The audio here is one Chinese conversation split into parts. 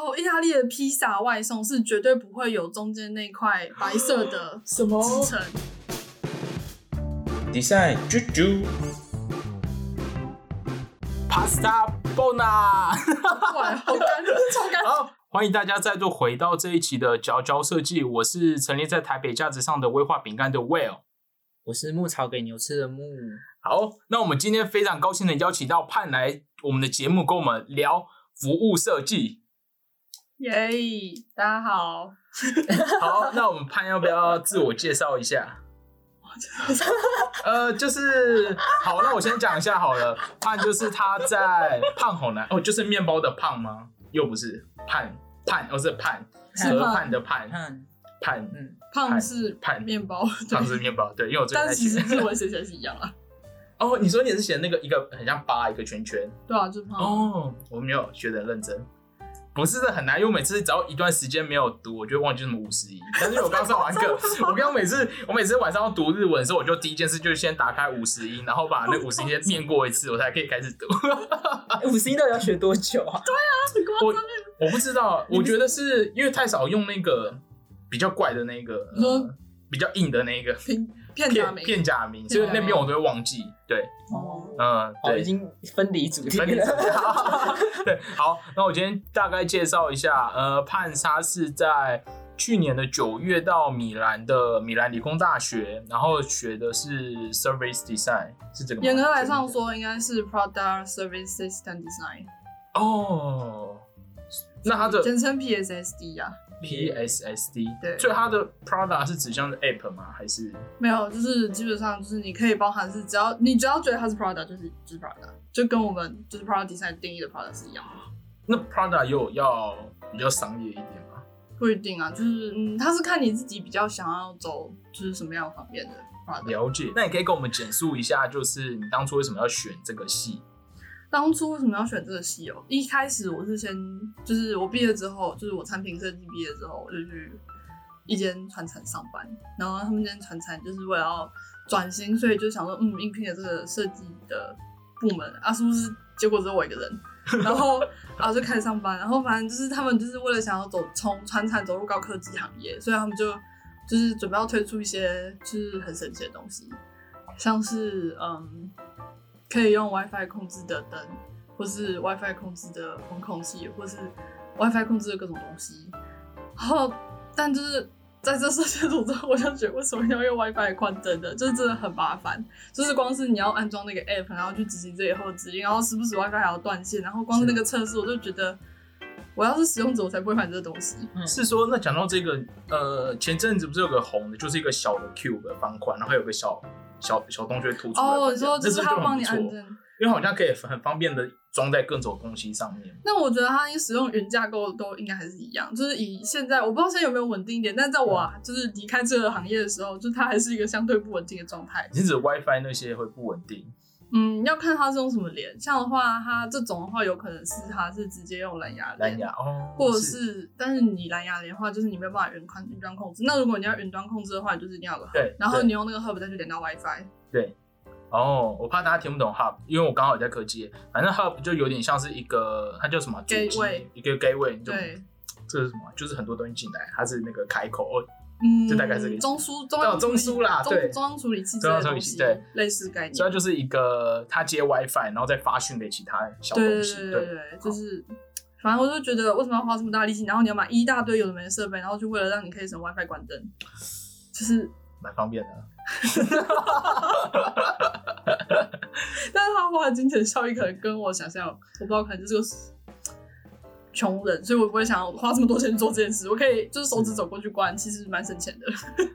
哦，意大利的披萨外送是绝对不会有中间那块白色的 什么支撑。design 啾啾，Pasta Bona。哇，好干，超干。好，欢迎大家再度回到这一期的嚼嚼设计，我是陈列在台北架子上的威化饼干的 Will。我是牧草给牛吃的牧。好，那我们今天非常高兴的邀请到盼来我们的节目，跟我们聊服务设计。耶，大家好，好，那我们盼要不要自我介绍一下？呃，就是好，那我先讲一下好了。盼就是他在胖好难哦，就是面包的胖吗？又不是盼盼，哦、是盼是河畔的盼看，盼嗯，胖是盼面包，胖是对，面包，对，因为我最近但在写。其实日文写起来是一样啊。哦，你说你是写那个一个很像八一个圈圈对啊，就是胖。哦，我没有学的认真。不是的很难，因为我每次只要一段时间没有读，我就会忘记什么五十一。但是我刚上完课，我刚每次我每次晚上要读日文的时候，我就第一件事就是先打开五十一，然后把那五十一先念过一次，我才可以开始读。五十一到底要学多久啊？对 啊我我不知道，我觉得是因为太少用那个比较怪的那个，比较硬的那个片片假名。片假名，所以那边我都会忘记。对，哦，嗯，哦，对已。经分离主题分离主题了。对，好，那我今天大概介绍一下，呃，潘莎是在去年的九月到米兰的米兰理工大学，然后学的是 Service Design，是这个吗？严格来上说，应该是 Product Service System Design，哦，那它的简称 PSSD 啊。PSSD，对所以它的 product 是指向的 app 吗？还是没有，就是基本上就是你可以包含是只要你只要觉得它是 product 就是就是 product，就跟我们就是 product design 定义的 product 是一样的。那 product 又要比较商业一点吗？不一定啊，就是嗯，它是看你自己比较想要走就是什么样方面的 product。了解。那你可以跟我们简述一下，就是你当初为什么要选这个系？当初为什么要选这个系哦？一开始我是先就是我毕业之后，就是我产品设计毕业之后，我就去一间船厂上班，然后他们那间船厂就是为了要转型，所以就想说，嗯，应聘了这个设计的部门啊，是不是？结果只有我一个人，然后然后就开始上班，然后反正就是他们就是为了想要走从船厂走入高科技行业，所以他们就就是准备要推出一些就是很神奇的东西，像是嗯。可以用 WiFi 控制的灯，或是 WiFi 控制的风控器，或是 WiFi 控制的各种东西。然后，但就是在这设计组之后，我就觉得为什么要用 WiFi 宽灯的，就是真的很麻烦。就是光是你要安装那个 App，然后去执行这以后的指令，然后时不时 WiFi 还要断线，然后光是那个测试，我就觉得我要是使用者，我才不会买这个东西。是说，那讲到这个，呃，前阵子不是有个红的，就是一个小的 cube 的方块，然后有个小小小洞穴突出哦，你说就是它这很不错帮你安正。因为好像可以很方便的装在各种东西上面。那我觉得它使用云架构都应该还是一样，就是以现在我不知道现在有没有稳定一点，但在我、啊、就是离开这个行业的时候，就它还是一个相对不稳定的状态。你指 WiFi 那些会不稳定？嗯，要看它是用什么连，像的话，它这种的话有可能是它是直接用蓝牙连蓝牙哦，或者是，但是你蓝牙连的话，就是你没有办法云宽云端控制。那如果你要云端控制的话，你就是一定要有个 hub，对对然后你用那个 hub 再去连到 WiFi。对哦，我怕大家听不懂 hub，因为我刚好也在科技，反正 hub 就有点像是一个，它叫什么 Gateway 一个 gateway，对，这是什么？就是很多东西进来，它是那个开口哦，嗯，这大概是个中枢中哦央中枢啦中对。中央处理器之中央处理器对，类似概念。所以它就是一个它接 WiFi，然后再发讯给其他小东西，对。对对，就是，反正我就觉得为什么要花这么大力气，然后你要买一大堆有的没的设备，然后就为了让你可以省 WiFi 关灯，就是，蛮方便的。但是他花的金钱效益可能跟我想象，我不知道，可能就是个穷人，所以我不会想要花这么多钱做这件事。我可以就是手指走过去关，其实蛮省钱的。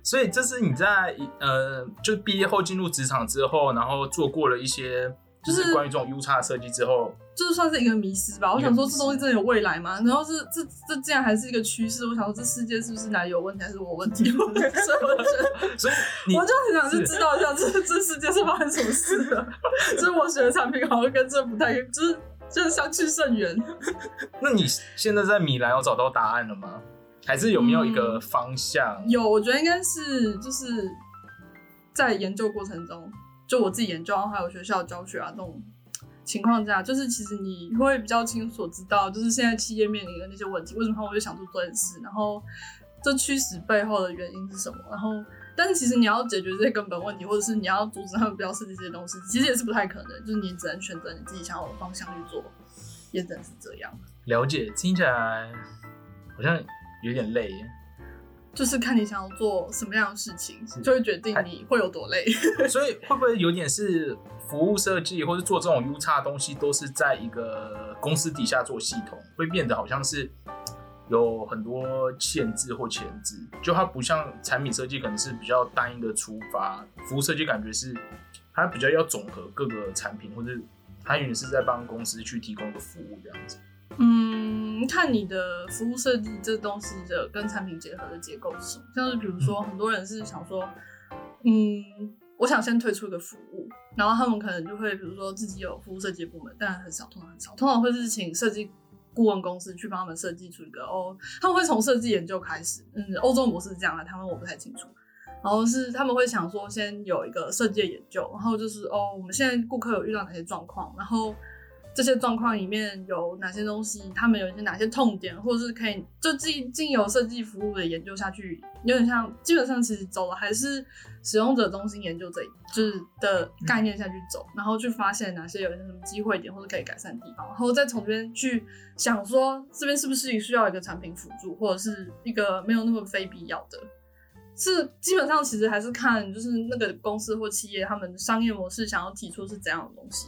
所以这是你在呃，就毕业后进入职场之后，然后做过了一些，就就是是关于这种 U 叉设计之后，就是算是一个迷失吧。我想说这东西真的有未来吗？然后是这这竟然还是一个趋势。我想说这世界是不是哪里有问题，还是我有问题？所以我觉得。所以我就很想去知道一下这这世界是发生什么事的。就是我学的产品好像跟这不太，就是就是相去甚远。那你现在在米兰有找到答案了吗？还是有没有一个方向？有，我觉得应该是就是在研究过程中，就我自己研究，还有学校教学啊，这种情况下，就是其实你会比较清楚知道，就是现在企业面临的那些问题，为什么他们会想做这件事，然后这驱使背后的原因是什么，然后。但是其实你要解决这些根本问题，或者是你要阻止他们不要设计这些东西，其实也是不太可能。就是你只能选择你自己想要的方向去做，也只能是这样。了解，听起来好像有点累耶。就是看你想要做什么样的事情，就会决定你会有多累。所以会不会有点是服务设计，或者做这种 U 叉的东西，都是在一个公司底下做系统，会变得好像是有很多限制或前置，就它不像产品设计可能是比较单一的出发，服务设计感觉是它比较要总和各个产品，或者它也是在帮公司去提供一个服务这样子。嗯，看你的服务设计这东西的跟产品结合的结构是什么。像是比如说，很多人是想说，嗯，我想先推出一个服务，然后他们可能就会比如说自己有服务设计部门，但很少，通常很少，通常会是请设计顾问公司去帮他们设计出一个哦，他们会从设计研究开始。嗯，欧洲模式是这样的，台湾我不太清楚。然后是他们会想说，先有一个设计的研究，然后就是哦，我们现在顾客有遇到哪些状况，然后。这些状况里面有哪些东西？他们有一些哪些痛点，或者是可以就进进由设计服务的研究下去，有点像基本上其实走了还是使用者中心研究这一就是的概念下去走，然后去发现哪些有些什么机会点或者可以改善的地方，然后再从这边去想说这边是不是需要一个产品辅助，或者是一个没有那么非必要的，是基本上其实还是看就是那个公司或企业他们商业模式想要提出是怎样的东西。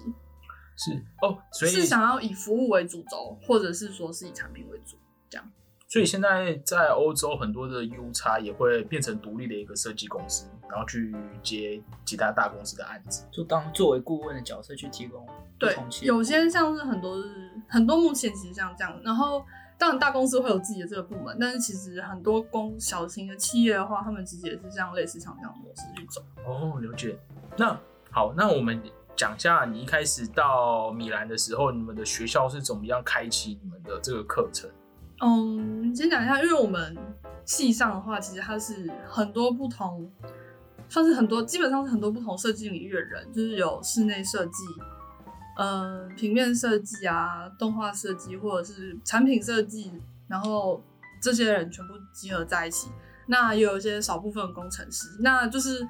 是哦，所以是想要以服务为主轴，或者是说是以产品为主，这样。所以现在在欧洲很多的 U 叉也会变成独立的一个设计公司，然后去接其他大公司的案子，就当作为顾问的角色去提供。对，有些像是很多是很多目前其实像这样，然后当然大公司会有自己的这个部门，但是其实很多公小型的企业的话，他们其实也是这样类似像这样的模式去走。哦，了解。那好，那我们。讲一下你一开始到米兰的时候，你们的学校是怎么样开启你们的这个课程？嗯，先讲一下，因为我们系上的话，其实它是很多不同，算是很多，基本上是很多不同设计领域的人，就是有室内设计，嗯，平面设计啊，动画设计，或者是产品设计，然后这些人全部集合在一起。那也有一些少部分工程师，那就是。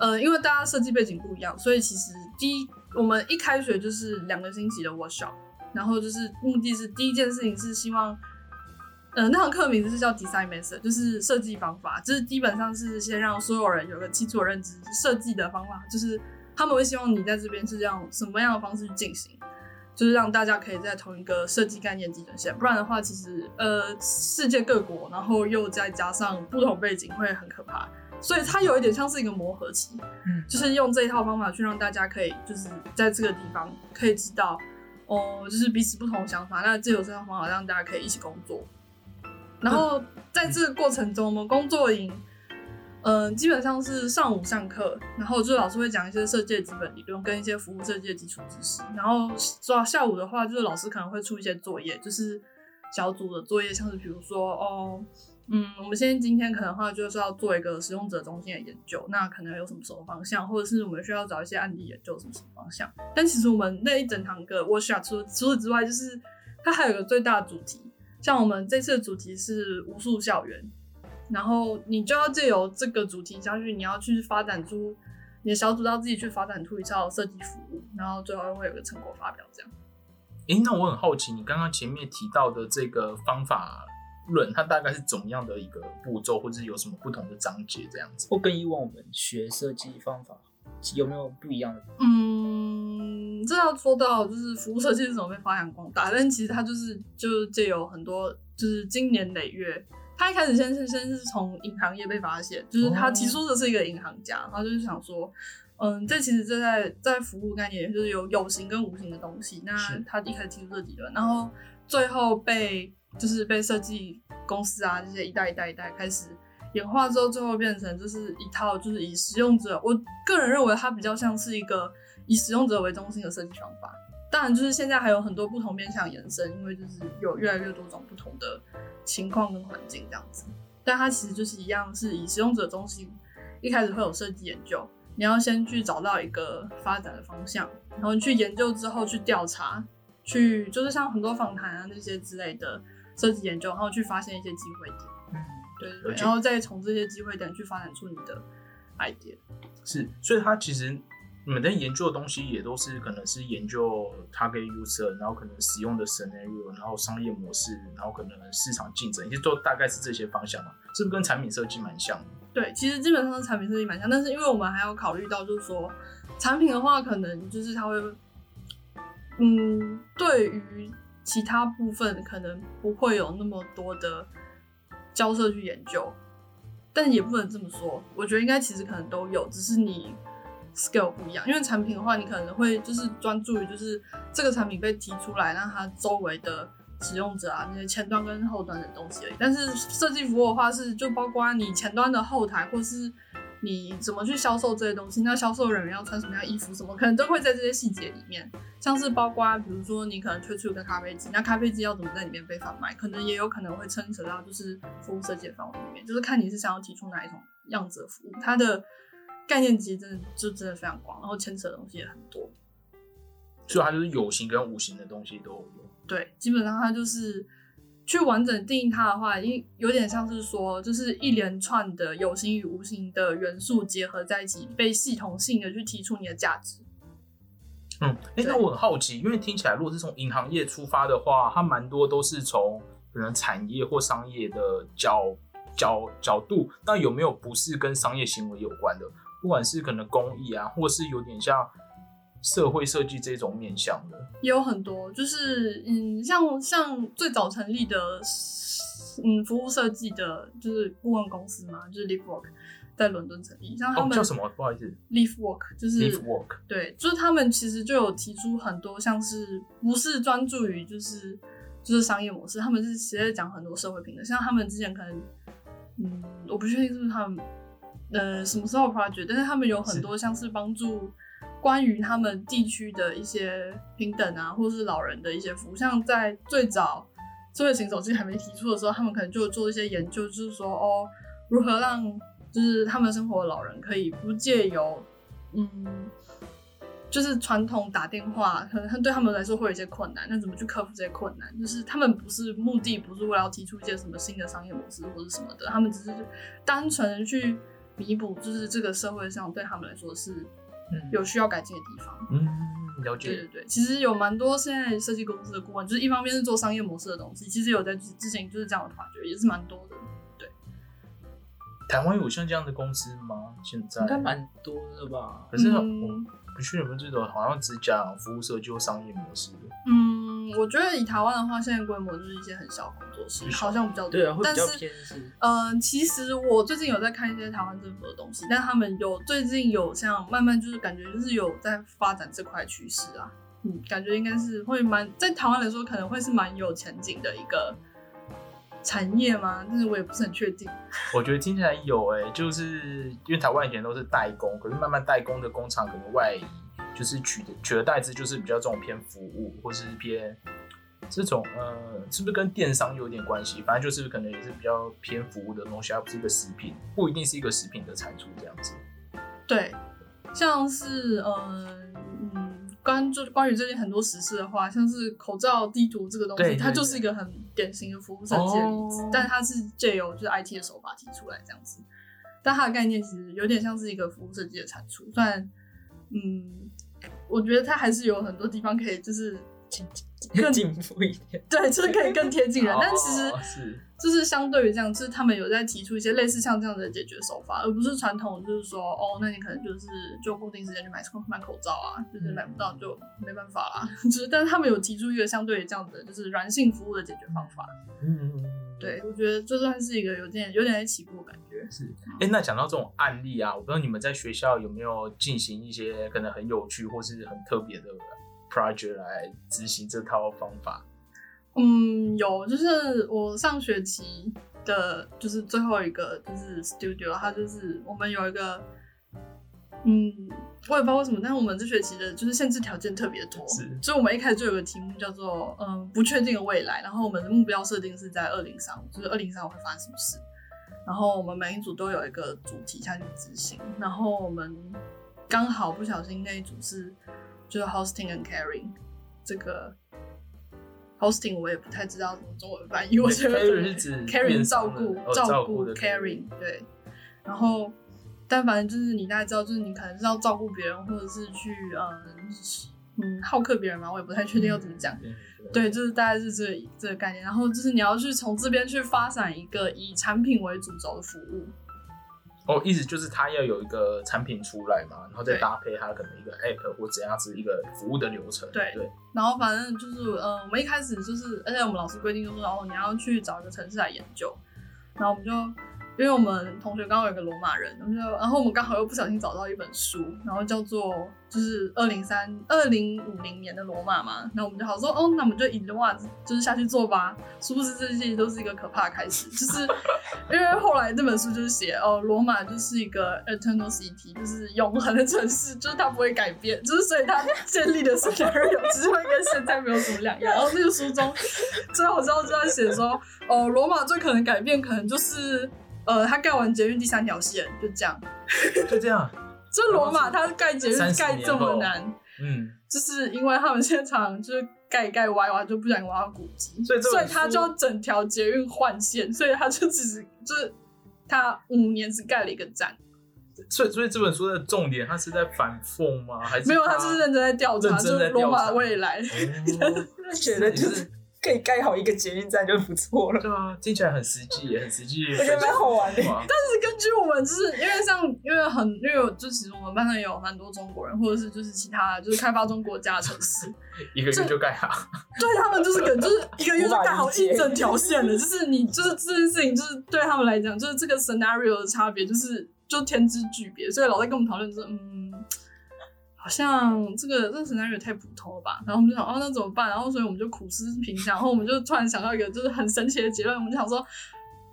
呃，因为大家设计背景不一样，所以其实第一，我们一开学就是两个星期的 workshop，然后就是目的是第一件事情是希望，呃，那堂课名字是叫 design method，就是设计方法，就是基本上是先让所有人有个基础的认知，设计的方法，就是他们会希望你在这边是这样什么样的方式去进行，就是让大家可以在同一个设计概念基准线，不然的话，其实呃，世界各国，然后又再加上不同背景，会很可怕。所以它有一点像是一个磨合期，嗯，就是用这一套方法去让大家可以就是在这个地方可以知道，哦，就是彼此不同想法，那这有这套方法让大家可以一起工作。然后在这个过程中，我们工作营，嗯，基本上是上午上课，然后就老师会讲一些设计的基本理论跟一些服务设计的基础知识。然后到下午的话，就是老师可能会出一些作业，就是小组的作业，像是比如说哦。嗯，我们现在今天可能的话就是要做一个使用者中心的研究，那可能有什么什么方向，或者是我们需要找一些案例研究什么什么方向。但其实我们那一整堂课，workshop 除除此之外，就是它还有个最大的主题，像我们这次的主题是无数校园，然后你就要借由这个主题下去，你要去发展出你的小组要自己去发展出一套设计服务，然后最后会有个成果发表这样。诶，那我很好奇，你刚刚前面提到的这个方法。论它大概是怎么样的一个步骤，或者是有什么不同的章节这样子？或跟以往我们学设计方法有没有不一样的？嗯，这要说到就是服务设计是怎么被发扬光大，但其实它就是就是借由很多就是经年累月，他一开始先是先是从银行业被发现，就是他提出的是一个银行家，他就是想说，嗯，这其实这在在服务概念就是有有形跟无形的东西，那他一开始提出这理论，然后最后被。就是被设计公司啊这些一代一代一代开始演化之后，最后变成就是一套就是以使用者，我个人认为它比较像是一个以使用者为中心的设计方法。当然，就是现在还有很多不同面向延伸，因为就是有越来越多种不同的情况跟环境这样子。但它其实就是一样是以使用者中心，一开始会有设计研究，你要先去找到一个发展的方向，然后去研究之后去调查，去就是像很多访谈啊那些之类的设计研究，然后去发现一些机会点，嗯，对对对，然后再从这些机会点去发展出你的 idea。是，所以它其实你们在研究的东西也都是可能是研究 target user，然后可能使用的 scenario，然后商业模式，然后可能市场竞争，其实都大概是这些方向嘛，是不是跟产品设计蛮像的？对，其实基本上是产品设计蛮像，但是因为我们还要考虑到，就是说产品的话，可能就是它会，嗯，对于其他部分可能不会有那么多的交涉去研究，但也不能这么说。我觉得应该其实可能都有，只是你 scale 不一样。因为产品的话，你可能会就是专注于就是这个产品被提出来，让它周围的使用者啊，那些前端跟后端的东西而已。但是设计服务的话是就包括你前端的后台，或是你怎么去销售这些东西，那销售人员要穿什么样衣服，什么可能都会在这些细节里面。像是包括比如说你可能推出一个咖啡机，那咖啡机要怎么在里面被贩卖，可能也有可能会牵扯到就是服务设计的范围里面，就是看你是想要提出哪一种样子的服务，它的概念其实真的就真的非常广，然后牵扯的东西也很多。所以它就是有形跟无形的东西都有。对，基本上它就是去完整定义它的话，因有点像是说，就是一连串的有形与无形的元素结合在一起，被系统性的去提出你的价值。嗯，哎、那我很好奇，因为听起来如果是从银行业出发的话，它蛮多都是从可能产业或商业的角角角度，那有没有不是跟商业行为有关的？不管是可能公益啊，或是有点像社会设计这种面向的，也有很多，就是嗯，像像最早成立的，嗯，服务设计的，就是顾问公司嘛，就是 LeafWork，在伦敦成立。像他哦，们、叫什么？不好意思 LeafWork，就是，Live Work。对，就是他们其实就有提出很多像是不是专注于就是就是商业模式，他们是直接讲很多社会平等。像他们之前可能，嗯，我不确定是不是他们呃什么时候 project，但是他们有很多像是帮助关于他们地区的一些平等啊，或是老人的一些服务。像在最早智慧型手机还没提出的时候，他们可能就做一些研究，就是说哦，如何让就是他们生活的老人可以不借由嗯，就是传统打电话，可能对他们来说会有一些困难。那怎么去克服这些困难？就是他们不是目的，不是为了要提出一些什么新的商业模式或者什么的，他们只是单纯去弥补，就是这个社会上对他们来说是有需要改进的地方。嗯，了解。对对对，其实有蛮多现在设计公司的顾问，就是一方面是做商业模式的东西，其实有在之之前就是这样的团队，也是蛮多的。对台湾有像这样的公司吗？现在应该蛮多的吧？可是我嗯不确定有没有这种好像只讲服务设计或商业模式的。嗯，我觉得以台湾的话，现在规模就是一些很小的工作室，好像比较多。对啊，会比较但是偏是嗯，其实我最近有在看一些台湾政府的东西，但他们有最近有像慢慢就是感觉就是有在发展这块趋势啊，嗯，感觉应该是会蛮在台湾来说可能会是蛮有前景的一个产业吗？但是我也不是很确定。我觉得听起来有诶、就是因为台湾以前都是代工，可是慢慢代工的工厂可能外移，就是取的取而代之就是比较这种偏服务，或是偏这种呃，是不是跟电商有点关系？反正就是可能也是比较偏服务的东西，而不是一个食品，不一定是一个食品的产出这样子。对，像是嗯嗯，关就关于最近很多实事的话，像是口罩地图这个东西，它就是一个很典型的服务设计的例子，哦但它是借由就是 IT 的手法提出来这样子，但它的概念其实有点像是一个服务设计的产出，虽然嗯，我觉得它还是有很多地方可以就是更进步一点。对，就是可以更贴近人，但其实就是相对于这样，就是他们有在提出一些类似像这样的解决手法，而不是传统就是说，哦，那你可能就是就固定时间去买买口罩啊，就是买不到就没办法啦。就是，但是他们有提出一个相对于这样的就是软性服务的解决方法。嗯，对，我觉得这算是一个有点有点在起步的感觉。是。哎、那讲到这种案例啊，我不知道你们在学校有没有进行一些可能很有趣或是很特别的 project 来执行这套方法。嗯，有，就是我上学期的，就是最后一个就是 studio，它就是我们有一个，嗯，我也不知道为什么，但是我们这学期的就是限制条件特别多，是所以我们一开始就有个题目叫做嗯不确定的未来，然后我们的目标设定是在二零三五，就是二零三五会发生什么事，然后我们每一组都有一个主题下去执行，然后我们刚好不小心那一组是就是 hosting and caring 这个 hosting 我也不太知道怎么中文翻译，我觉得 Caring 照顾、哦照顾 caring 对，然后但反正就是你大概知道，就是你可能是要照顾别人，或者是去嗯嗯好客别人嘛，我也不太确定要怎么讲。对对，就是大概是这个这个概念。然后就是你要去从这边去发展一个以产品为主轴的服务。哦，意思就是他要有一个产品出来嘛，然后再搭配他可能一个 app 或怎样子一个服务的流程。对对，然后反正就是，呃，我们一开始就是，而且我们老师规定就是说，哦，你要去找一个城市来研究。然后我们就，因为我们同学刚好有个罗马人，我们就，然后我们刚好又不小心找到一本书，然后叫做就是二零三二零五零年的罗马嘛。那我们就好说，哦，那我们就以罗马就是下去做吧。殊不知这些都是一个可怕的开始，就是因为后来这本书就是写，哦，罗马就是一个 eternal city，就是永恒的城市，就是它不会改变，就是所以它建立的 scenario 只会跟现在没有什么两样。然后那个书中最好笑就在写说，哦，罗马最可能改变可能就是。呃，他盖完捷运第三条线，就这样。就这样。就罗马，他盖捷运30盖这么难，嗯，就是因为他们现场就是盖一盖歪歪，就不想挖到古迹，所以所以他就要整条捷运换线，所以他就只是就是他五年只盖了一个站，所以所以这本书的重点，他是在反讽吗？还是没有，他就是认真在调查，就罗马未来。哦 觉得就是可以盖好一个捷运站就不错了，对啊，听起来很实际，也很实际。我觉得蛮好玩的。但是根据我们，就是因为像因为很因为就其实我们班上也有蛮多中国人，或者是就是其他就是开发中国家的城市，一个月就盖好。对他们就是可能就是一个月就盖好一整条线了，就是你就是这件事情就是对他们来讲，就是这个 scenario 的差别就是就天之巨别，所以老在跟我们讨论说，嗯，好像这个这个 scenario 也太普通了吧，然后我们就想哦那怎么办，然后所以我们就苦思冥想，然后我们就突然想到一个就是很神奇的结论，我们就想说。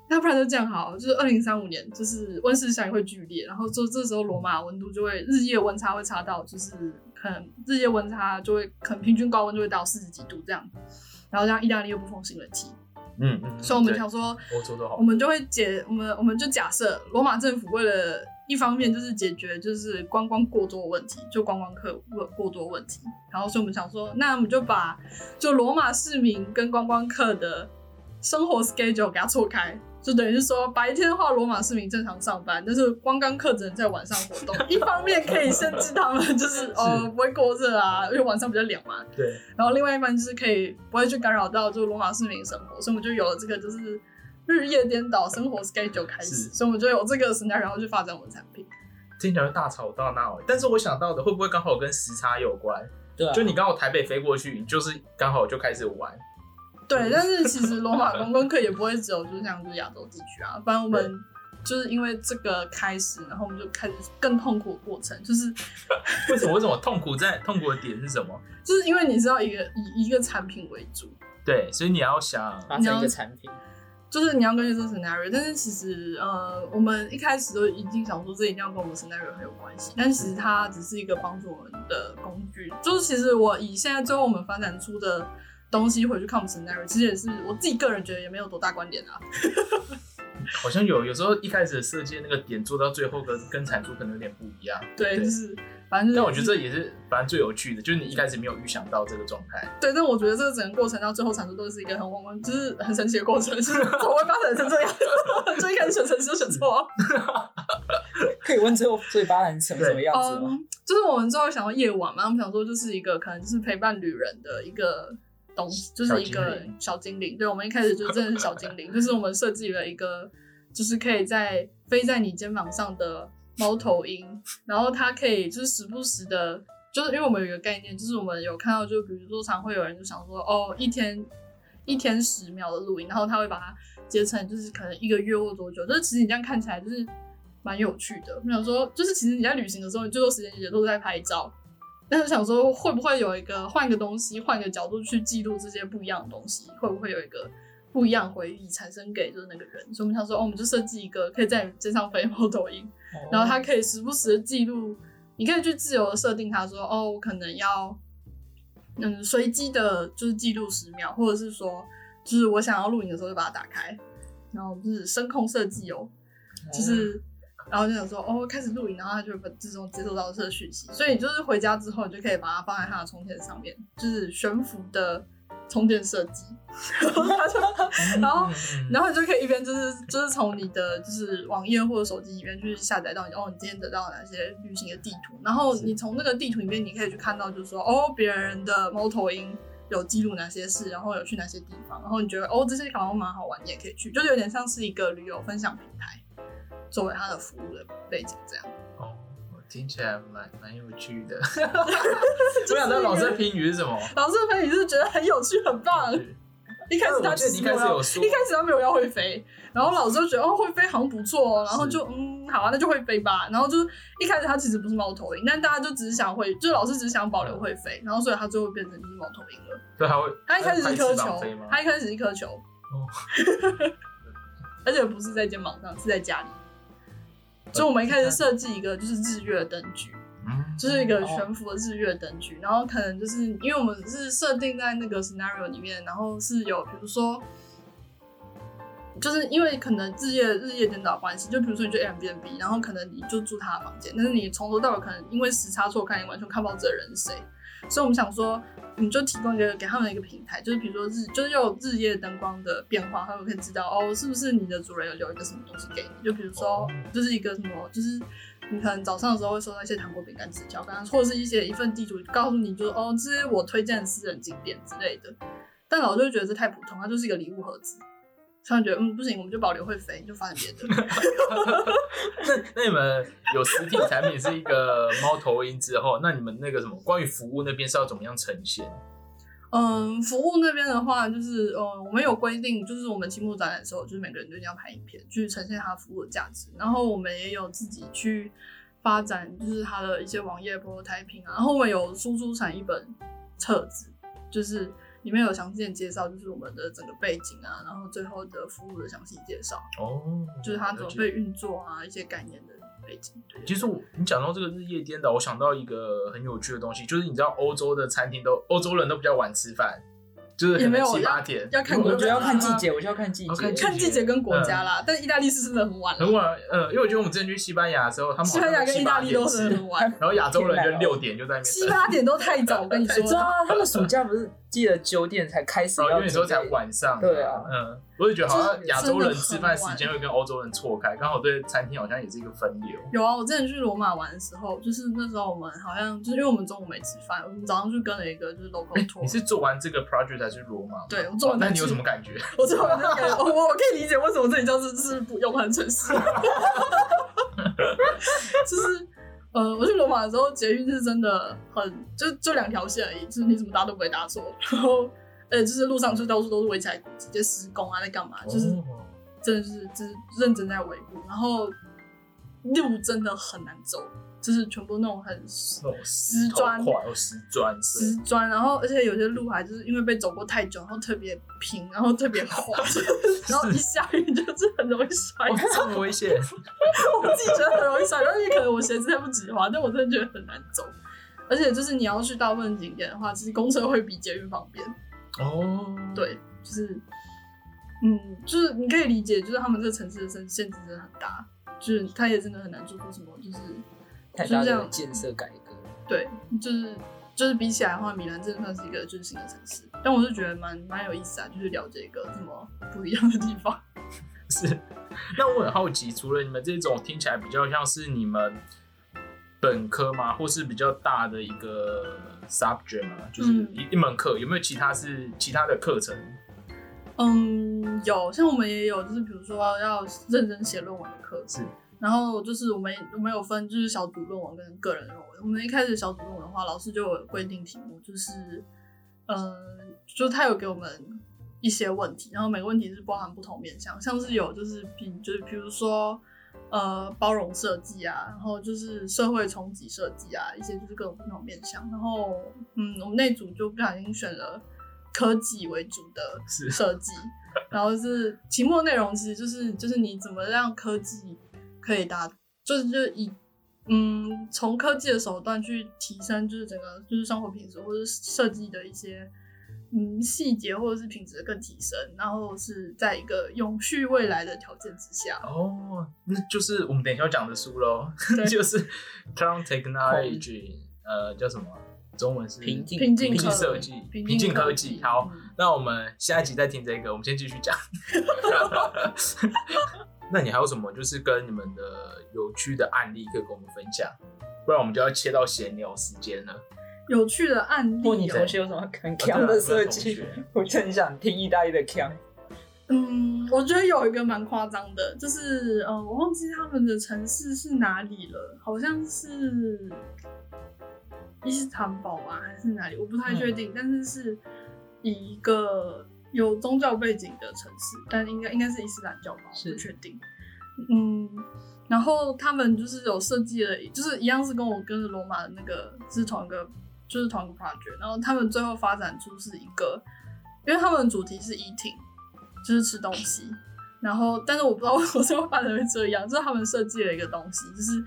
那不然就这样好了，就是二零三五年，就是温室效应会剧烈，然后就这时候罗马温度就会日夜温差会差到，就是可能日夜温差就会可能平均高温就会到四十几度这样，然后这样意大利又不风行冷气，嗯嗯，所以我们想说，我。们就会解我们我们就假设罗马政府为了一方面就是解决就是观光过多的问题，就观光客过过多问题，然后所以我们想说，那我们就把就罗马市民跟观光客的生活 schedule 给它错开。就等于是说，白天的话，罗马市民正常上班，但是观光客只能在晚上活动。一方面可以限制他们，就是 呃不会过热啊，因为晚上比较凉嘛。对，然后另外一方面就是可以不会去干扰到就罗马市民生活，所以我们就有了这个就是 日夜颠倒生活 schedule 开始，所以我们就有这个 scenario 然后去发展我们的产品。听起来会大吵大闹。但是我想到的会不会刚好跟时差有关？对啊，就你刚好台北飞过去，你就是刚好就开始玩。对，但是其实罗马 观光客也不会只有就是像就是亚洲地区啊，不然我们就是因为这个开始，然后我们就开始更痛苦的过程，就是为什么？为什么痛苦在痛苦的点是什么？就是因为你知道一个以一个产品为主，对，所以你要想，发展一个产品，就是你要根据这个 scenario，但是其实呃，我们一开始都已经想说这一定要跟我们 scenario 很有关系，但其实它只是一个帮助我们的工具。就是其实我以现在最后我们发展出的东西回去看我们 scenario，其实也是我自己个人觉得也没有多大观点啊。好像有有时候一开始设计那个点做到最后跟跟产出可能有点不一样。对，对就是反正就是但我觉得这也是反正最有趣的，就是你一开始没有预想到这个状态。对，但我觉得这个整个过程到最后产出都是一个很汪汪，就是很神奇的过程，就 是怎么会发展成这样？就一开始选城市就选错了。可以问最后最发展成什么样子吗？嗯，就是我们最后想到夜晚嘛，我们想说就是一个可能就是陪伴旅人的一个东西，就是一个小精灵。对，我们一开始就真的是小精灵，就是我们设计了一个，就是可以在飞在你肩膀上的猫头鹰，然后它可以就是时不时的，就是因为我们有一个概念，就是我们有看到，就比如说常会有人就想说，哦，一天一天十秒的录音，然后他会把它截成就是可能一个月或多久，就是其实你这样看起来就是蛮有趣的。我想说，就是其实你在旅行的时候，你最多时间也都在拍照，但是想说会不会有一个换个东西，换个角度去记录这些不一样的东西，会不会有一个不一样回忆产生给就是那个人？所以我们想说，哦，我们就设计一个可以在你肩上飞的猫头鹰，哦。然后它可以时不时的记录，你可以去自由的设定它说，哦，我可能要嗯随机的，就是记录十秒，或者是说，就是我想要录影的时候就把它打开，然后就是声控设计哦，就是然后就想说哦开始录影，然后他就会自动接收到这个讯息，所以你就是回家之后，你就可以把它放在它的充电上面，就是悬浮的充电设计，然后然后嗯。然后你就可以一边就是就是从你的就是网页或者手机里面去下载到你哦，你今天得到哪些旅行的地图，然后你从那个地图里面你可以去看到，就是说哦别人的猫头鹰有记录哪些事，然后有去哪些地方，然后你觉得哦这些好像蛮好玩，你也可以去，就是有点像是一个旅游分享平台，作为它的服务的背景这样。哦，听起来蛮蛮有趣的。我想知道老师的评语是什么？老师的评语就是觉得很有趣很棒，一开始他其实一开其实没有要始有说一开始他没有要会飞，然后老师就觉得哦会飞好像不错哦，然后就嗯好啊那就会飞吧，然后就是一开始他其实不是猫头鹰，但大家就只是想会，就是老师只是想保留会飞，然后所以他最后变成就是猫头鹰了。所以还会他一开始是一颗球他一开始是一颗球，哦 而且不是在肩膀上，是在家里。所以我们一开始设计一个就是日月灯具，嗯。就是一个悬浮的日月灯具，然后可能就是因为我们是设定在那个 scenario 里面，然后是有比如说，就是因为可能日夜日夜颠倒关系，就比如说你去 Airbnb，然后可能你就住他的房间，但是你从头到尾可能因为时差错开，你完全看不到这个人是谁，所以我们想说，你就提供一个给他们一个平台，就是比如说日就是有日夜灯光的变化，他们可以知道哦，是不是你的主人有留一个什么东西给你，就比如说哦就是一个什么，就是你可能早上的时候会收到一些糖果、饼干、纸条，刚刚或者是一些一份地图，告诉你就是哦，这是我推荐的私人景点之类的。但老师就觉得这太普通，它就是一个礼物盒子。他们觉得嗯不行，我们就保留会飞，就发展别的。那那你们有实体产品是一个猫头鹰之后，那你们那个什么关于服务那边是要怎么样呈现？嗯，服务那边的话，就是呃，我们有规定，就是我们期末展览的时候，就是每个人都一定要拍影片，去呈现它服务的价值。然后我们也有自己去发展，就是它的一些网页 prototyping 啊。然后我们有输出产一本册子，就是里面有详细的介绍，就是我们的整个背景啊，然后最后的服务的详细介绍，哦，就是它怎么被运作啊，一些概念的背景。对其实我你讲到这个日夜颠倒，我想到一个很有趣的东西，就是你知道欧洲的餐厅都欧洲人都比较晚吃饭，就是也没有七八点，要看国家我觉得要看季节，我就要看季节看。季节跟国家啦，但意大利是真的很晚了，很晚。呃，因为我觉得我们之前去西班牙的时候，他们西班牙跟意大利都是是，很晚。然后亚洲人就六点就在那边七。八点都太早，我跟你说 你知。道他们暑假不是记得九点才开始哦，因要为你说才晚上，对啊嗯，我也觉得好像亚洲人吃饭时间会跟欧洲人错开，刚好对餐厅好像也是一个分流。有啊，我之前去罗马玩的时候，就是那时候我们好像就是因为我们中午没吃饭，我们早上就跟了一个就是 local 哎 tour。你是做完这个 project 才去罗马吗？对我做完那你有什么感觉？我做完那个，我我我可以理解为什么这里叫是是不永恒城市，就是呃，我去罗马的时候，捷运是真的很就就两条线而已，就是你怎么搭都不会搭错，然后呃，就是路上就到处都是围起来，直接施工啊，在干嘛，就是哦真的是就是认真在维护，然后路真的很难走，就是全部那种很石砖石砖，对石砖，然后而且有些路还就是因为被走过太久，然后特别平，然后特别滑，然后一下雨就是很容易摔。这么危险！我自己觉得很容易摔，但是可能我鞋子太不直滑，但我真的觉得很难走。而且就是你要去大部分景点的话，其实公车会比捷运方便。哦，对，就是，嗯，就是你可以理解，就是他们这个城市的限限制真的很大，就是他也真的很难做出什么，就是太大的就这样建设改革。对，就是就是比起来的话，米兰真的算是一个就是新的城市，但我是觉得蛮蛮有意思啊，就是了解一个这么不一样的地方。是。那我很好奇，除了你们这种听起来比较像是你们本科吗，或是比较大的一个 subject 吗？就是嗯一、一门课，有没有其他是其他的课程？嗯，有，像我们也有，就是比如说要认真写论文的课，是，然后就是我们我们有分就是小组论文跟个人论文。我们一开始小组论文的话，老师就有规定题目，就是嗯，就他有给我们一些问题，然后每个问题是包含不同面向，像是有就是比就是比如说呃包容设计啊，然后就是社会冲击设计啊，一些就是各种不同面向。然后嗯，我们那组就不小心选了科技为主的设计，然后是题目内容其实就是就是你怎么让科技可以达，就是就是以嗯从科技的手段去提升就是整个就是生活品质或者是设计的一些嗯细节或者是品质更提升，然后是在一个永续未来的条件之下。哦，那就是我们等一下要讲的书喽，就是 Cloud Technology，呃，叫什么？中文是平静平平静设计，平平静科技技。好，嗯那我们下一集再听这个，我们先继续讲。那你还有什么就是跟你们的有趣的案例可以跟我们分享？不然我们就要切到闲聊时间了。有趣的案例、或你同哦。学有什么很强的设计？我就很想听意大利的强。嗯，我觉得有一个蛮夸张的，就是呃，我忘记他们的城市是哪里了，好像是伊斯坦堡吧，还是哪里？我不太确定，但是是一个有宗教背景的城市，但应该应该是伊斯兰教吧，我不确定。嗯，然后他们就是有设计了，就是一样是跟我跟着罗马的那个是同一个，就是同一个 project，然后他们最后发展出是一个，因为他们的主题是 eating。就是吃东西，然后但是我不知道为什么最后发展会这样，就是他们设计了一个东西，就是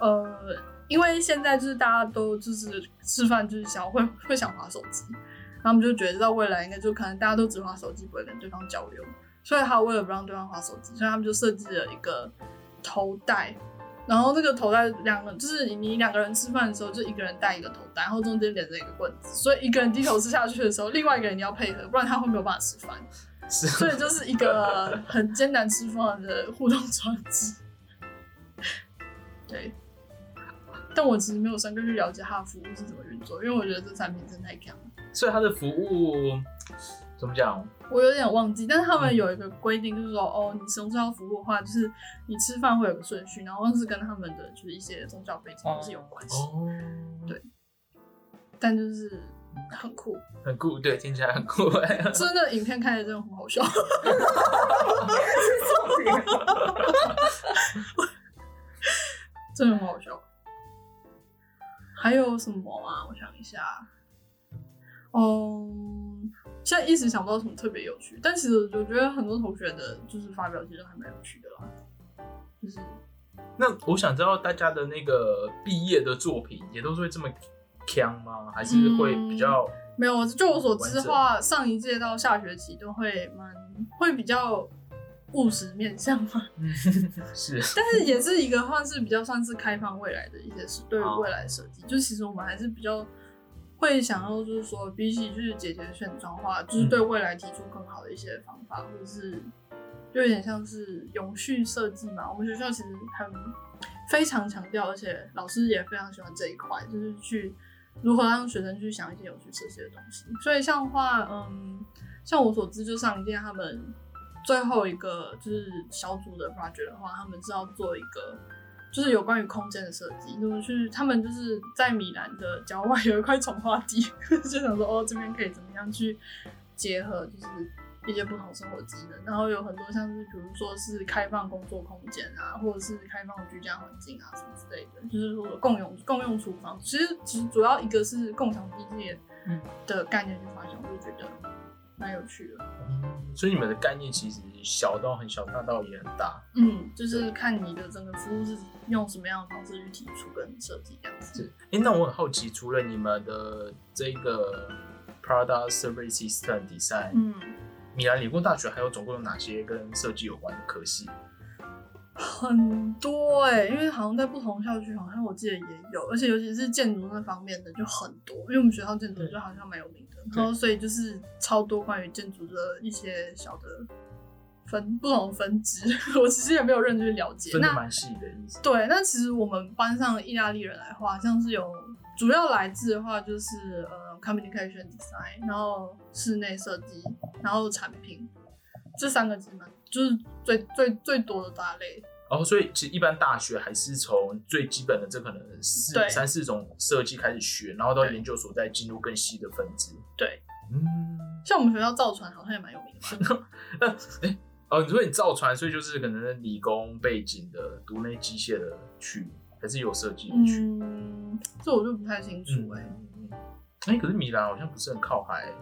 呃，因为现在就是大家都就是吃饭就是想会会想滑手机，他们就觉得到未来应该就可能大家都只滑手机，不会跟对方交流，所以他为了不让对方滑手机，所以他们就设计了一个头带。然后那个头带两个就是你两个人吃饭的时候，就一个人戴一个头带，然后中间连着一个棍子，所以一个人低头吃下去的时候，另外一个人你要配合，不然他会没有办法吃饭。是，所以就是一个很艰难吃饭的互动装置。对，但我其实没有深刻去了解它的服务是怎么运作，因为我觉得这产品真的太强了。所以它的服务怎么讲？我有点忘记，但是他们有一个规定，就是说，哦，你使用这套服务的话，就是你吃饭会有个顺序，然后是跟他们的就是一些宗教背景是有关系，哦，对但就是很酷。很酷，对，听起来很酷。真的，影片看起来真的很好笑。真的很好笑。还有什么啊？我想一下。嗯，现在一时想不到什么特别有趣，但其实我觉得很多同学的就是发表其实还蛮有趣的啦。就是那我想知道大家的那个毕业的作品也都是会这么强吗？还是会比较？没有，就我所知的话，上一届到下学期都会蛮会比较务实面向嘛，是，但是也是一个算是比较算是开放未来的一些事，对于未来设计，就其实我们还是比较会想要，就是说比起就是解决现状化，就是对未来提出更好的一些方法，或者是就有点像是永续设计嘛。我们学校其实很非常强调，而且老师也非常喜欢这一块，就是去如何让学生去想一些有趣设计的东西。所以像话，嗯，像我所知，就上一届他们最后一个就是小组的 project 的话，他们是要做一个就是有关于空间的设计，就是去他们就是在米兰的郊外有一块从化地，就想说哦这边可以怎么样去结合就是一些不同生活机能，然后有很多像是比如说是开放工作空间啊，或者是开放居家环境啊什么之类的，就是说共用共用厨房，其实其实主要一个是共享机械嗯。的概念去发现，我就觉得蛮有趣的。所以你们的概念其实小到很小，大到也很大。嗯，就是看你的整个服务是用什么样的方式去提出跟设计这样子。是，哎、那我很好奇，除了你们的这个 Product Service System Design，、嗯，米兰理工大学还有总共有哪些跟设计有关的科系？很多哎、因为好像在不同校区，好像我记得也有，而且尤其是建筑那方面的就很多，因为我们学校建筑就好像蛮有名的，然后所以就是超多关于建筑的一些小的分不同分支，我其实也没有认真去了解。那分的蛮细的意思。对，那其实我们班上的意大利人来话，像是有主要来自的话就是呃 communication design，然后室内设计，然后产品，这三个其实蛮就是最最最多的大类。哦，所以其实一般大学还是从最基本的这可能四三四种设计开始学，然后到研究所再进入更细的分支。对，嗯，像我们学校造船好像也蛮有名的吧，哦，你说你造船，所以就是可能理工背景的读那机械的去，还是有设计的去？嗯，这我就不太清楚嗯哎、嗯哎、可是米兰好像不是很靠海、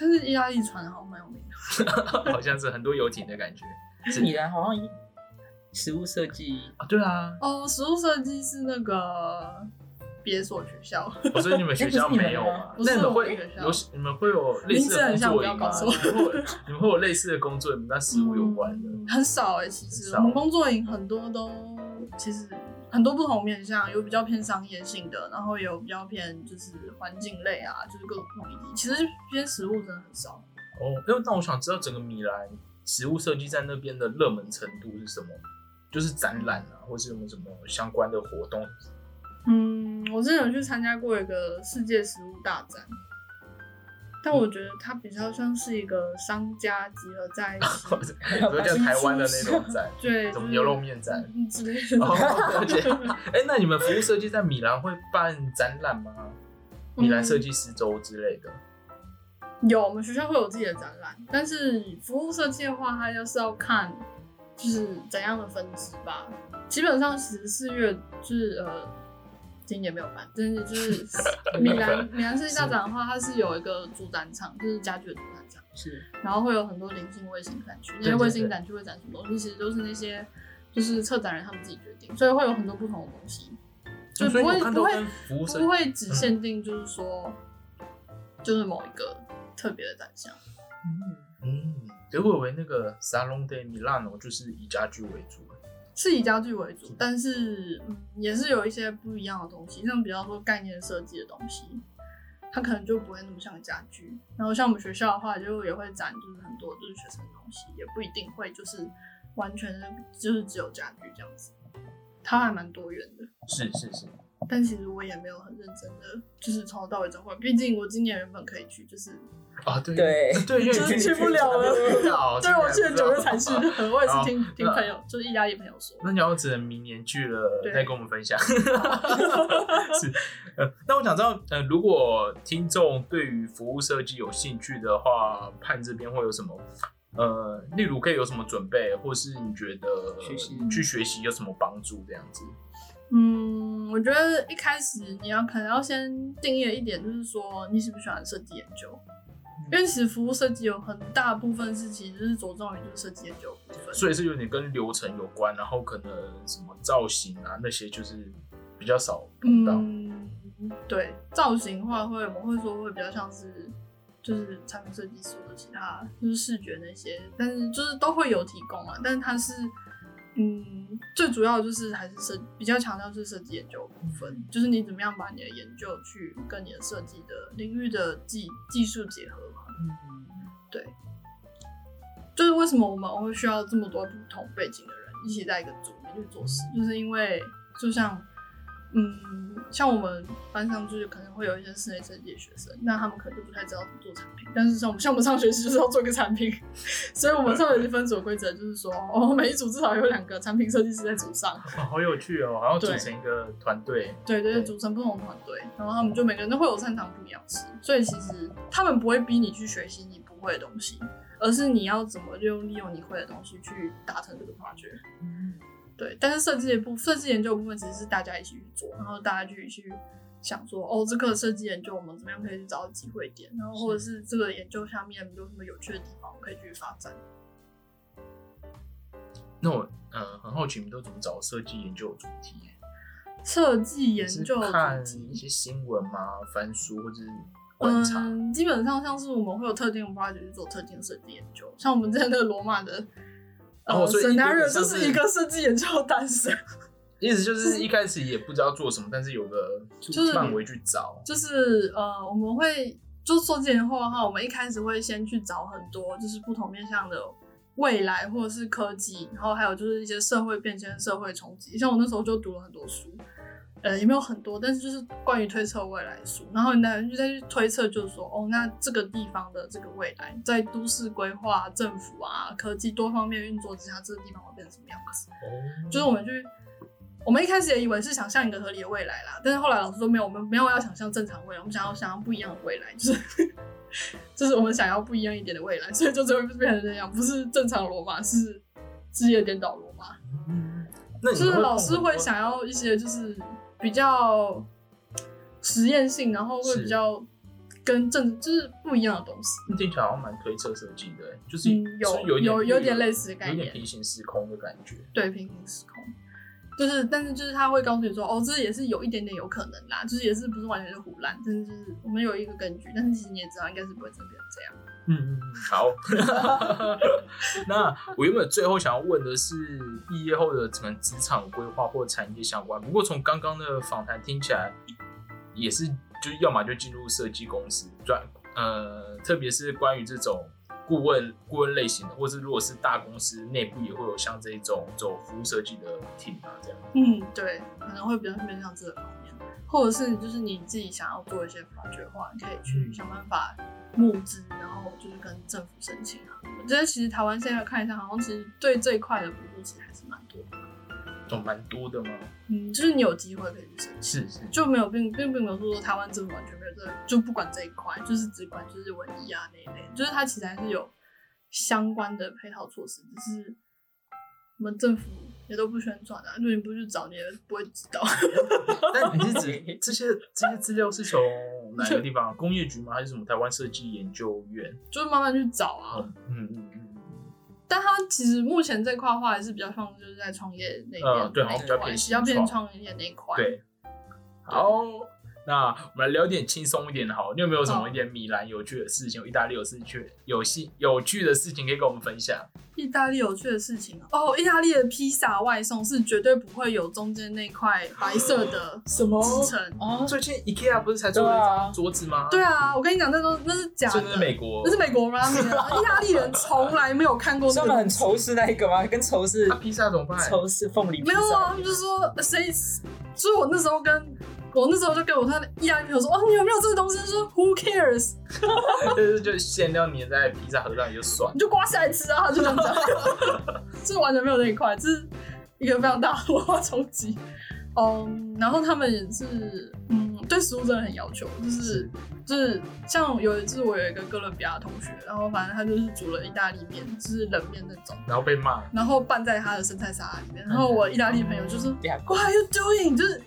但是意大利船好像蛮有名的。好像是很多游艇的感觉。米兰好像食物设计。啊。对啊，哦，实物设计是那个别所学校，哦所以你们学校没有吗？不是那你们会我学校。有你们会有类似的工作营不要告诉我你们会有你们会有类似的工作营跟食物有关的？嗯很少哎、其实。我们工作营很多都其实很多不同面向，有比较偏商业性的，然后有比较偏就是环境类啊，就是各种不同议题。其实偏食物真的很少。哦，因为那我想知道整个米兰食物设计在那边的热门程度是什么？就是展览啊，或是有没有什么相关的活动？嗯，我之前有去参加过一个世界食物大展，但我觉得它比较像是一个商家集合在一起，台湾的那种展，对，什么牛肉面展嗯之类的。哎，那你们服务设计在米兰会办展览吗？米兰设计师周之类的？有，我们学校会有自己的展览，但是服务设计的话，它就是要看就是怎样的分支吧。基本上十四月就是呃，今年没有办，真的就是 米兰米兰设计大展的话，它是有一个主展场，就是家具的主展场，是。然后会有很多零星卫星展区，那些卫星展区会展什么东西，其实都是那些就是策展人他们自己决定，所以会有很多不同的东西，就所以不会不会不会只限定就是说就是某一个特别的展项。嗯，结果以为那个 Salon de Milano 就是以家具为主。是以家具为主，但是嗯，也是有一些不一样的东西，像比方说概念设计的东西，它可能就不会那么像家具。然后像我们学校的话，就也会展就是很多就是学生的东西，也不一定会就是完全的就是只有家具这样子，它还蛮多元的。是是是，但其实我也没有很认真的，就是从头到尾走过来。毕竟我今年原本可以去，就是啊，对对对，因为就是去不了了 对我去年九月才去我也是听听朋友，就是意大利朋友说。那你要只能明年去了再跟我们分享。是，呃，那我想知道，呃，如果听众对于服务设计有兴趣的话，盼这边会有什么？呃，例如可以有什么准备，或是你觉得学习去学习有什么帮助？这样子，嗯，我觉得一开始你要可能要先定义一点，就是说你喜不喜欢设计研究，因为其实服务设计有很大部分是其实就是着重于就是设计研究部分。所以是有点跟流程有关，然后可能什么造型啊那些就是比较少碰到。嗯，对，造型的话会我们会说会比较像是就是产品设计所的其他就是视觉那些，但是就是都会有提供啊，但是它是嗯。最主要就是还是设比较强调是设计研究部分，就是你怎么样把你的研究去跟你的设计的领域的技技术结合嘛。嗯，对，就是为什么我们会需要这么多不同背景的人一起在一个组里面去做事，就是因为就像，嗯，像我们班上就是可能会有一些室内设计的学生，那他们可能就不太知道怎么做产品，但是像我们像我们上学期就是要做一个产品，所以我们上学期分组的规则就是说，哦，每一组至少有两个产品设计师在组上，哇，好有趣哦！然后组成一个团队，对对，对组成不同团队，然后他们就每个人都会有擅长不一样的事，所以其实他们不会逼你去学习你不会的东西，而是你要怎么利用利用你会的东西去达成这个 project。对，但是设计的部设计研究部分其实是大家一起去做，然后大家去去想说，哦，这个设计研究我们怎么样可以去找到机会点，然后或者是这个研究下面有什么有趣的地方，我们可以继续发展。那我呃很好奇，你们都怎么找设计研究的主题？设计研是究的看一些新闻吗？翻书或者是观察？嗯，基本上像是我们会有特定的 project 去做特定的设计研究，像我们之前那个罗马的呃、哦所以 scenario 就是是一个设计研究的诞生，意思就是一开始也不知道做什么，但是有个就是范围去找。就是呃我们会就做这件后的话，我们一开始会先去找很多就是不同面向的未来或者是科技，然后还有就是一些社会变迁、社会冲击，像我那时候就读了很多书。呃，也没有很多，但是就是关于推测未来的书，然后你再就再去推测，就是说，哦，那这个地方的这个未来，在都市规划、政府啊、科技多方面运作之下，这个地方会变成什么样子？哦就是我们去，我们一开始也以为是想象一个合理的未来啦，但是后来老师说没有，我们没有要想象正常未来，我们想要想要不一样的未来，就是就是我们想要不一样一点的未来，所以就只会变成这样，不是正常罗马，是职业颠倒罗马。嗯，那就是老师会想要一些就是比较实验性，然后会比较跟正就是不一样的东西。听起来好像蛮推测设计的，就是嗯，有是有点有有点类似的概有点，平行时空的感觉。对平行时空。就是，但是就是他会告诉你说，哦，这也是有一点点有可能啦，就是也是不是完全是胡乱，但是就是我们有一个根据，但是其实你也知道，应该是不会真的变成这样。嗯嗯，嗯，好。那我原本最后想要问的是，毕业后的可能职场规划或产业相关。不过从刚刚的访谈听起来，也是就是要么就进入设计公司专，呃，特别是关于这种顾问顾问类型的，或是如果是大公司内部也会有像这种走服务设计的 team 啊这样。嗯，对，可能会比较偏向这个或者是就是你自己想要做一些 project 的话，你可以去想办法募资，然后就是跟政府申请啊。我觉得其实台湾现在看一下，好像其实对这一块的补助其实还是蛮多的。总蛮多的吗？嗯，就是你有机会可以去申请。是是，就没有并并并没有说台湾政府完全没有这个，就不管这一块，就是只管就是文艺啊那一类，就是它其实还是有相关的配套措施，只是我们政府也都不宣传啊，就你不去找你也不会知道。但你是指 这些这些资料是从哪个地方？工业局吗？还是什么台湾设计研究院？就是慢慢去找啊。嗯嗯嗯嗯。但他其实目前这块的话，还是比较放就是在创业那边、呃对好像比较偏比较偏创业那一块。对，好，那我们来聊点轻松一点的好。你有没有什么一点米兰有趣的事情？有意大利有事趣有戏有趣的事情可以跟我们分享？意大利有趣的事情哦，意大利的披萨外送是绝对不会有中间那块白色的 什么支撑。哦？最近 IKEA 不是才做了一张桌子吗？对啊，我跟你讲，那都那是假的，那是美国，那是美国 啊，意大利人从来没有看过那他们很。仇视那一个吗？跟仇视披萨怎么办？仇视凤梨没有啊，萨他们就说谁，所以我那时候跟我那时候就跟我他的意大利朋友说，哦，你有没有这个东西？他说 Who cares？就是就馅料粘在披萨盒上也就算你。就刮下来吃啊，他就这样讲，这完全没有那一块，这是一个非常大的文化冲击。嗯，然后他们也是，嗯，对食物真的很要求，就是就是像有一次我有一个哥伦比亚同学，然后反正他就是煮了意大利面，就是冷面那种，然后被骂，然后拌在他的生菜沙拉里面，然后我意大利朋友就说两 What are you doing？就是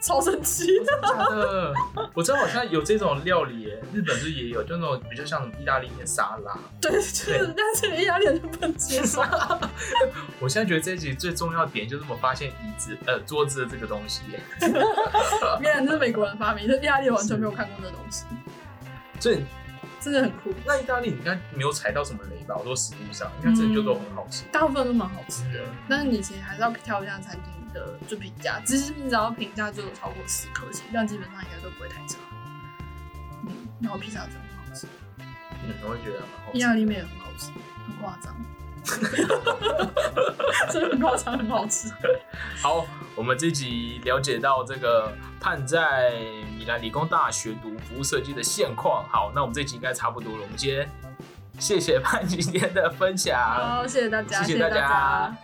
超生气，假的，我知道好像有这种料理耶，日本是也有，就那种比较像意大利面沙拉。对，就是，但是意大利人就不能接受。我现在觉得这一集最重要的点就是我发现椅子呃桌子的这个东西耶，你看，这是美国人发明，这意大利完全没有看过这东西，所以真的很酷。那意大利你应该没有踩到什么雷吧？我说食物上，应该真的就都很好吃。大部分都蛮好吃的，但是你其实还是要挑一下餐厅的就评价，只是你只要评价就有超过十颗星，这样基本上应该都不会太差。嗯，然后披萨真的很好吃，嗯，我会觉得蛮好吃。意大利面也很好吃，很夸张，真的很夸张，很好吃。好，我们这集了解到这个盼在米兰理工大学读服务设计的现况。好，那我们这集应该差不多了。我们今天谢谢 盼今天的分享。好，谢谢大家，谢谢大家家